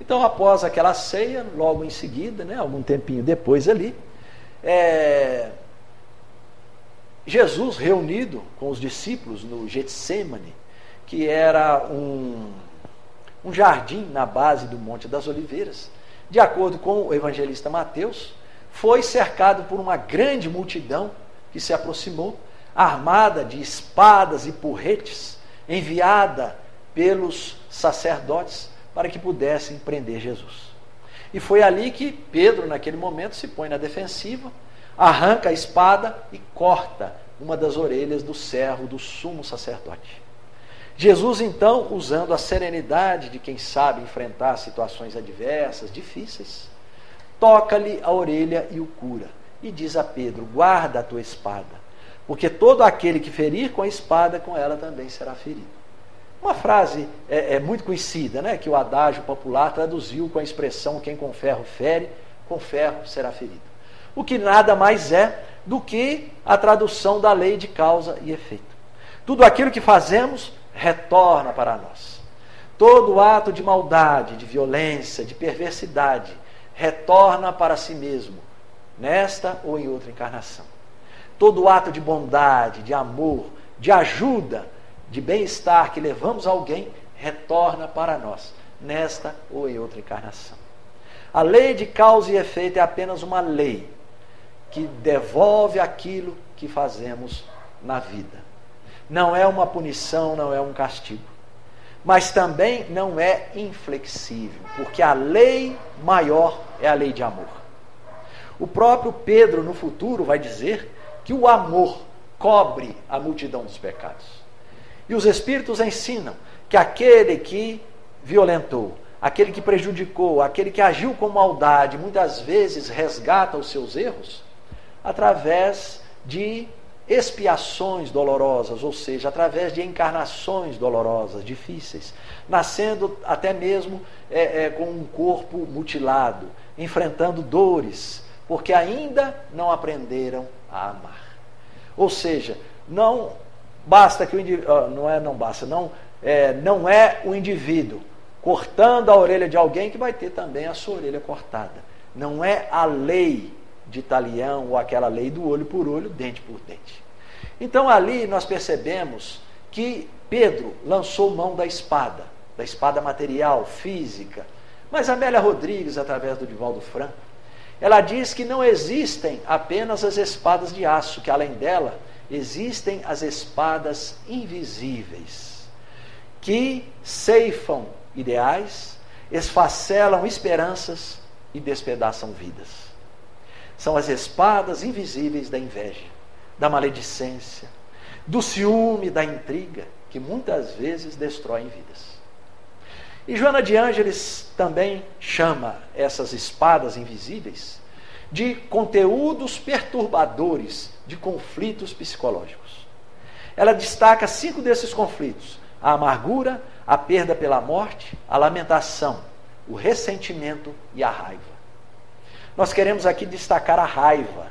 Então, após aquela ceia, logo em seguida, né, algum tempinho depois ali, é, Jesus reunido com os discípulos no Getsemane, que era um, um jardim na base do Monte das Oliveiras, de acordo com o evangelista Mateus, foi cercado por uma grande multidão que se aproximou, armada de espadas e porretes, enviada pelos sacerdotes para que pudessem prender Jesus. E foi ali que Pedro, naquele momento, se põe na defensiva, arranca a espada e corta uma das orelhas do servo do sumo sacerdote. Jesus, então, usando a serenidade de quem sabe enfrentar situações adversas, difíceis, toca-lhe a orelha e o cura. E diz a Pedro: Guarda a tua espada, porque todo aquele que ferir com a espada, com ela também será ferido. Uma frase é, é, muito conhecida, né, que o adágio popular traduziu com a expressão: quem com ferro fere, com ferro será ferido. O que nada mais é do que a tradução da lei de causa e efeito. Tudo aquilo que fazemos retorna para nós. Todo ato de maldade, de violência, de perversidade, retorna para si mesmo, nesta ou em outra encarnação. Todo ato de bondade, de amor, de ajuda, de bem-estar que levamos a alguém retorna para nós, nesta ou em outra encarnação. A lei de causa e efeito é apenas uma lei que devolve aquilo que fazemos na vida. Não é uma punição, não é um castigo. Mas também não é inflexível, porque a lei maior é a lei de amor. O próprio Pedro, no futuro, vai dizer que o amor cobre a multidão dos pecados. E os Espíritos ensinam que aquele que violentou, aquele que prejudicou, aquele que agiu com maldade, muitas vezes resgata os seus erros através de expiações dolorosas, ou seja, através de encarnações dolorosas, difíceis, nascendo até mesmo é, é, com um corpo mutilado, enfrentando dores, porque ainda não aprenderam a amar. Ou seja, não basta que o indivíduo, não é não basta, não é, não é o indivíduo cortando a orelha de alguém que vai ter também a sua orelha cortada. Não é a lei de talião ou aquela lei do olho por olho, dente por dente. Então ali nós percebemos que Pedro lançou mão da espada, da espada material, física. Mas Amélia Rodrigues, através do Divaldo Franco, ela diz que não existem apenas as espadas de aço, que além dela existem as espadas invisíveis, que ceifam ideais, esfacelam esperanças e despedaçam vidas. São as espadas invisíveis da inveja, da maledicência, do ciúme, da intriga, que muitas vezes destroem vidas. E Joana de Ângeles também chama essas espadas invisíveis de conteúdos perturbadores de conflitos psicológicos. Ela destaca cinco desses conflitos: a amargura, a perda pela morte, a lamentação, o ressentimento e a raiva. Nós queremos aqui destacar a raiva,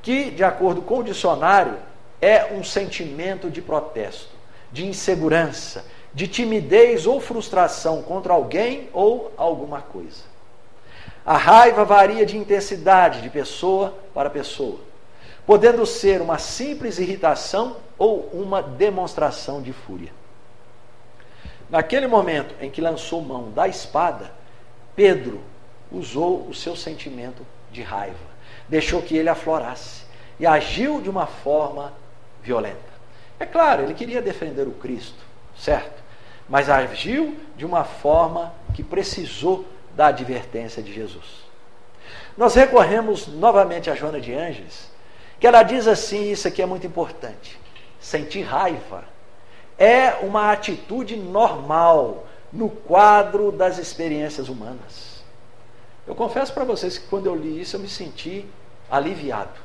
que, de acordo com o dicionário, é um sentimento de protesto, de insegurança, de timidez ou frustração contra alguém ou alguma coisa. A raiva varia de intensidade de pessoa para pessoa, podendo ser uma simples irritação ou uma demonstração de fúria. Naquele momento em que lançou mão da espada, Pedro usou o seu sentimento de raiva, deixou que ele aflorasse, e agiu de uma forma violenta. É claro, ele queria defender o Cristo, certo? Mas agiu de uma forma que precisou da advertência de Jesus. Nós recorremos novamente a Joana de Ângeles, que ela diz assim: isso aqui é muito importante. Sentir raiva é uma atitude normal no quadro das experiências humanas. Eu confesso para vocês que quando eu li isso eu me senti aliviado.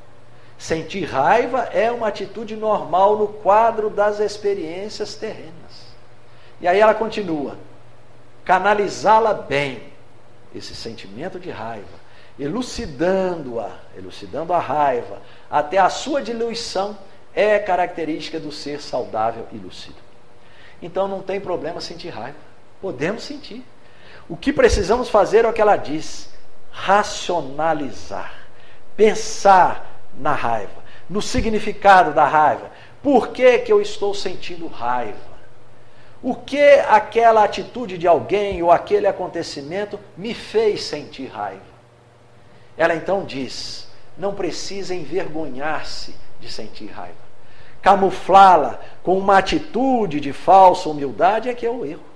Sentir raiva é uma atitude normal no quadro das experiências terrenas. E aí ela continua: canalizá-la bem, esse sentimento de raiva, elucidando-a, elucidando a raiva, até a sua diluição, é característica do ser saudável e lúcido. Então não tem problema sentir raiva. Podemos sentir. O que precisamos fazer é o que ela diz: racionalizar, pensar na raiva, no significado da raiva. Por que, que eu estou sentindo raiva? O que aquela atitude de alguém ou aquele acontecimento me fez sentir raiva? Ela então diz: não precisa envergonhar-se de sentir raiva. Camuflá-la com uma atitude de falsa humildade é que é o erro.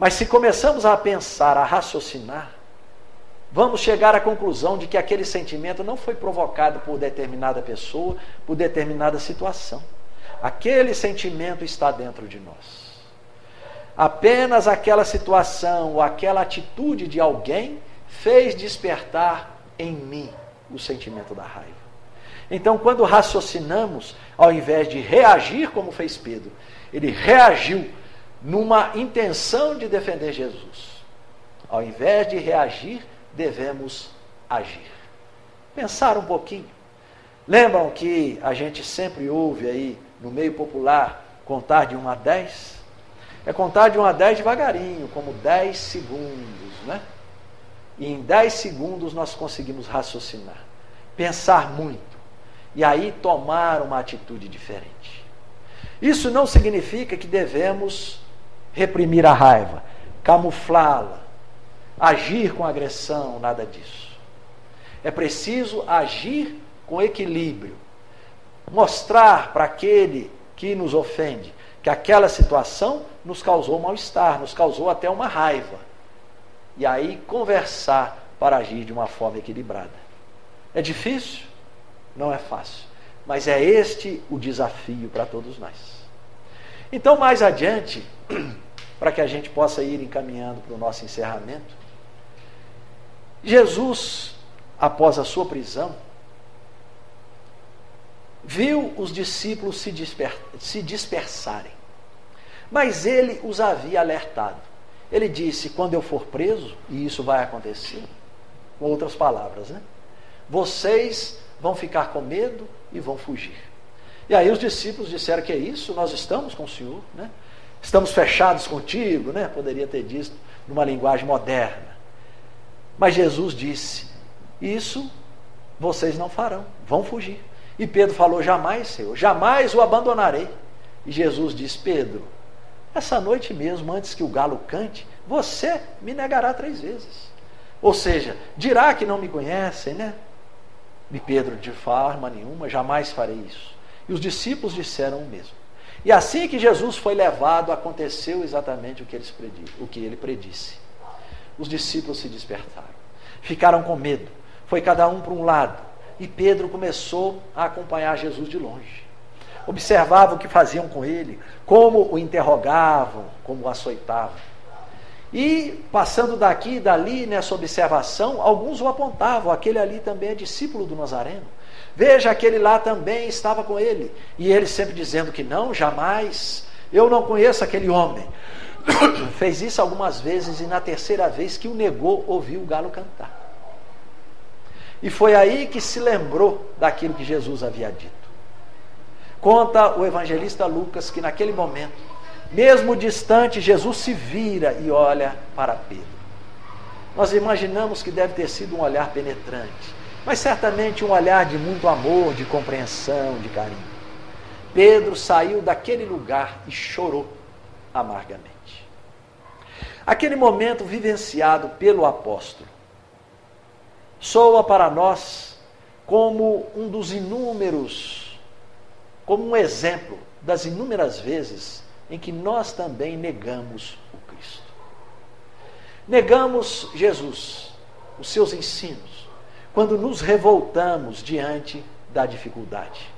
Mas se começamos a pensar, a raciocinar, vamos chegar à conclusão de que aquele sentimento não foi provocado por determinada pessoa, por determinada situação. Aquele sentimento está dentro de nós. Apenas aquela situação ou aquela atitude de alguém fez despertar em mim o sentimento da raiva. Então, quando raciocinamos, ao invés de reagir como fez Pedro, ele reagiu numa intenção de defender Jesus. Ao invés de reagir, devemos agir. Pensar um pouquinho. Lembram que a gente sempre ouve aí no meio popular contar de 1 a 10? É contar de 1 a 10 devagarinho, como 10 segundos, né? E em 10 segundos nós conseguimos raciocinar, pensar muito e aí tomar uma atitude diferente. Isso não significa que devemos reprimir a raiva, camuflá-la, agir com agressão, nada disso. É preciso agir com equilíbrio, mostrar para aquele que nos ofende que aquela situação nos causou mal-estar, nos causou até uma raiva. E aí conversar para agir de uma forma equilibrada. É difícil? Não é fácil. Mas é este o desafio para todos nós. Então, mais adiante, para que a gente possa ir encaminhando para o nosso encerramento. Jesus, após a sua prisão, viu os discípulos se, disper se dispersarem, mas ele os havia alertado. Ele disse: quando eu for preso, e isso vai acontecer, com outras palavras, né? Vocês vão ficar com medo e vão fugir. E aí os discípulos disseram que é isso, nós estamos com o Senhor, né? Estamos fechados contigo, né? Poderia ter dito numa linguagem moderna. Mas Jesus disse: Isso vocês não farão, vão fugir. E Pedro falou: Jamais, Senhor, jamais o abandonarei. E Jesus disse: Pedro, essa noite mesmo, antes que o galo cante, você me negará três vezes. Ou seja, dirá que não me conhecem, né? E Pedro, de forma nenhuma, jamais farei isso. E os discípulos disseram o mesmo. E assim que Jesus foi levado, aconteceu exatamente o que, eles predi, o que ele predisse. Os discípulos se despertaram, ficaram com medo, foi cada um para um lado, e Pedro começou a acompanhar Jesus de longe. Observava o que faziam com ele, como o interrogavam, como o açoitavam. E passando daqui e dali nessa observação, alguns o apontavam: aquele ali também é discípulo do Nazareno. Veja, aquele lá também estava com ele. E ele sempre dizendo que não, jamais. Eu não conheço aquele homem. Fez isso algumas vezes e na terceira vez que o negou, ouviu o galo cantar. E foi aí que se lembrou daquilo que Jesus havia dito. Conta o evangelista Lucas que naquele momento, mesmo distante, Jesus se vira e olha para Pedro. Nós imaginamos que deve ter sido um olhar penetrante mas certamente um olhar de muito amor, de compreensão, de carinho. Pedro saiu daquele lugar e chorou amargamente. Aquele momento vivenciado pelo apóstolo soa para nós como um dos inúmeros, como um exemplo das inúmeras vezes em que nós também negamos o Cristo. Negamos Jesus, os seus ensinos, quando nos revoltamos diante da dificuldade.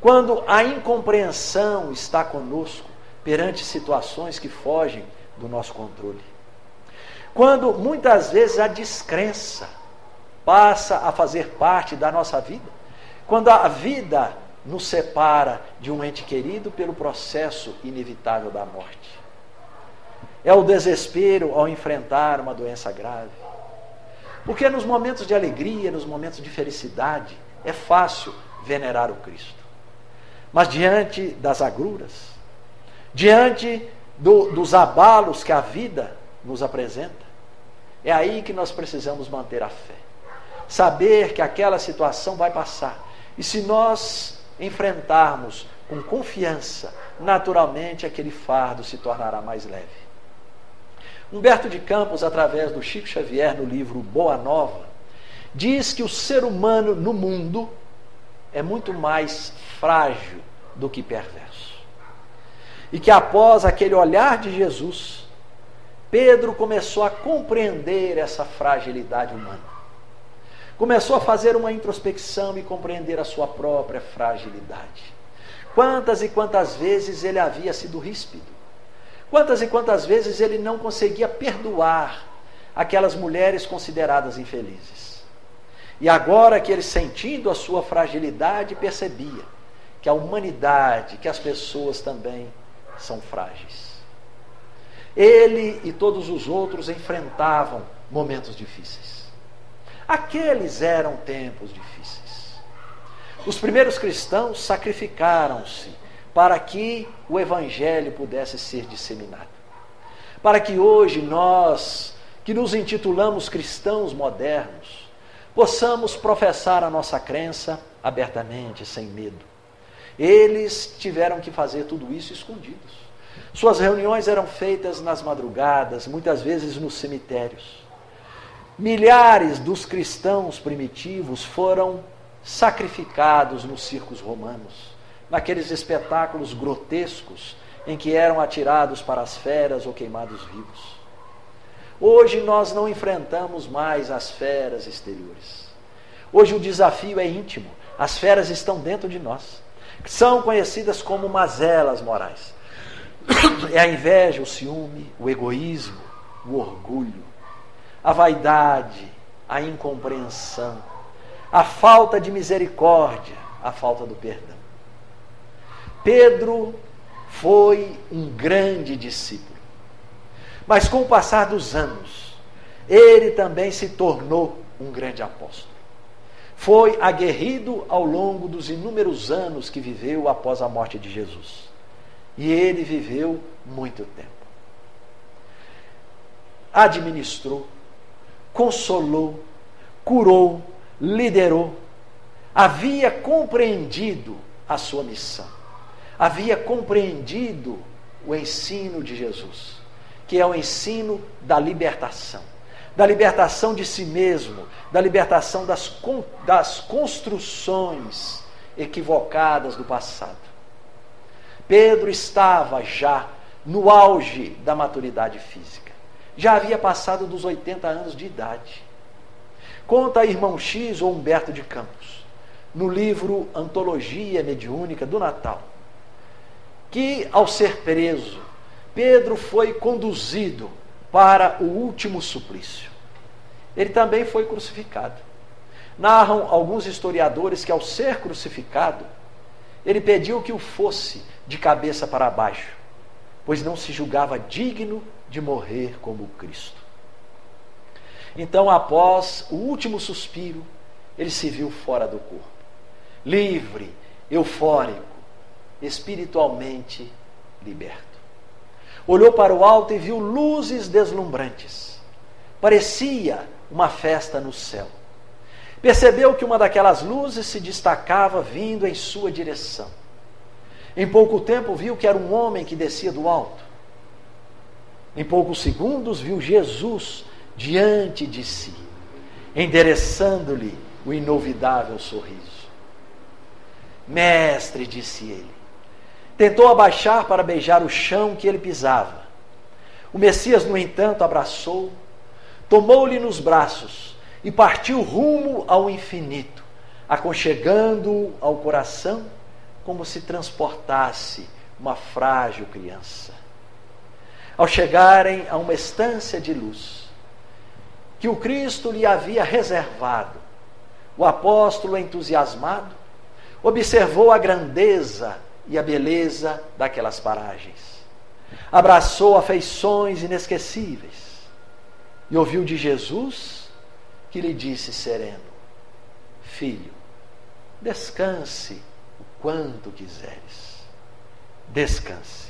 Quando a incompreensão está conosco perante situações que fogem do nosso controle. Quando muitas vezes a descrença passa a fazer parte da nossa vida. Quando a vida nos separa de um ente querido pelo processo inevitável da morte. É o desespero ao enfrentar uma doença grave. Porque nos momentos de alegria, nos momentos de felicidade, é fácil venerar o Cristo. Mas diante das agruras, diante do, dos abalos que a vida nos apresenta, é aí que nós precisamos manter a fé. Saber que aquela situação vai passar. E se nós enfrentarmos com confiança, naturalmente aquele fardo se tornará mais leve. Humberto de Campos, através do Chico Xavier no livro Boa Nova, diz que o ser humano no mundo é muito mais frágil do que perverso. E que após aquele olhar de Jesus, Pedro começou a compreender essa fragilidade humana. Começou a fazer uma introspecção e compreender a sua própria fragilidade. Quantas e quantas vezes ele havia sido ríspido. Quantas e quantas vezes ele não conseguia perdoar aquelas mulheres consideradas infelizes. E agora que ele, sentindo a sua fragilidade, percebia que a humanidade, que as pessoas também são frágeis. Ele e todos os outros enfrentavam momentos difíceis. Aqueles eram tempos difíceis. Os primeiros cristãos sacrificaram-se para que o evangelho pudesse ser disseminado. Para que hoje nós, que nos intitulamos cristãos modernos, possamos professar a nossa crença abertamente, sem medo. Eles tiveram que fazer tudo isso escondidos. Suas reuniões eram feitas nas madrugadas, muitas vezes nos cemitérios. Milhares dos cristãos primitivos foram sacrificados nos circos romanos, naqueles espetáculos grotescos em que eram atirados para as feras ou queimados vivos. Hoje nós não enfrentamos mais as feras exteriores. Hoje o desafio é íntimo. As feras estão dentro de nós. São conhecidas como mazelas morais. É a inveja, o ciúme, o egoísmo, o orgulho, a vaidade, a incompreensão, a falta de misericórdia, a falta do perdão. Pedro foi um grande discípulo. Mas com o passar dos anos, ele também se tornou um grande apóstolo. Foi aguerrido ao longo dos inúmeros anos que viveu após a morte de Jesus. E ele viveu muito tempo. Administrou, consolou, curou, liderou, havia compreendido a sua missão, havia compreendido o ensino de Jesus que é o ensino da libertação. Da libertação de si mesmo, da libertação das, das construções equivocadas do passado. Pedro estava já no auge da maturidade física. Já havia passado dos 80 anos de idade. Conta irmão X ou Humberto de Campos, no livro Antologia Mediúnica do Natal, que ao ser preso Pedro foi conduzido para o último suplício. Ele também foi crucificado. Narram alguns historiadores que, ao ser crucificado, ele pediu que o fosse de cabeça para baixo, pois não se julgava digno de morrer como Cristo. Então, após o último suspiro, ele se viu fora do corpo, livre, eufórico, espiritualmente liberto. Olhou para o alto e viu luzes deslumbrantes. Parecia uma festa no céu. Percebeu que uma daquelas luzes se destacava vindo em sua direção. Em pouco tempo viu que era um homem que descia do alto. Em poucos segundos viu Jesus diante de si, endereçando-lhe o inovidável sorriso. Mestre, disse ele. Tentou abaixar para beijar o chão que ele pisava. O Messias, no entanto, abraçou, tomou-lhe nos braços e partiu rumo ao infinito, aconchegando-o ao coração como se transportasse uma frágil criança. Ao chegarem a uma estância de luz, que o Cristo lhe havia reservado, o apóstolo, entusiasmado, observou a grandeza e a beleza daquelas paragens. Abraçou afeições inesquecíveis e ouviu de Jesus que lhe disse sereno: Filho, descanse o quanto quiseres. Descanse.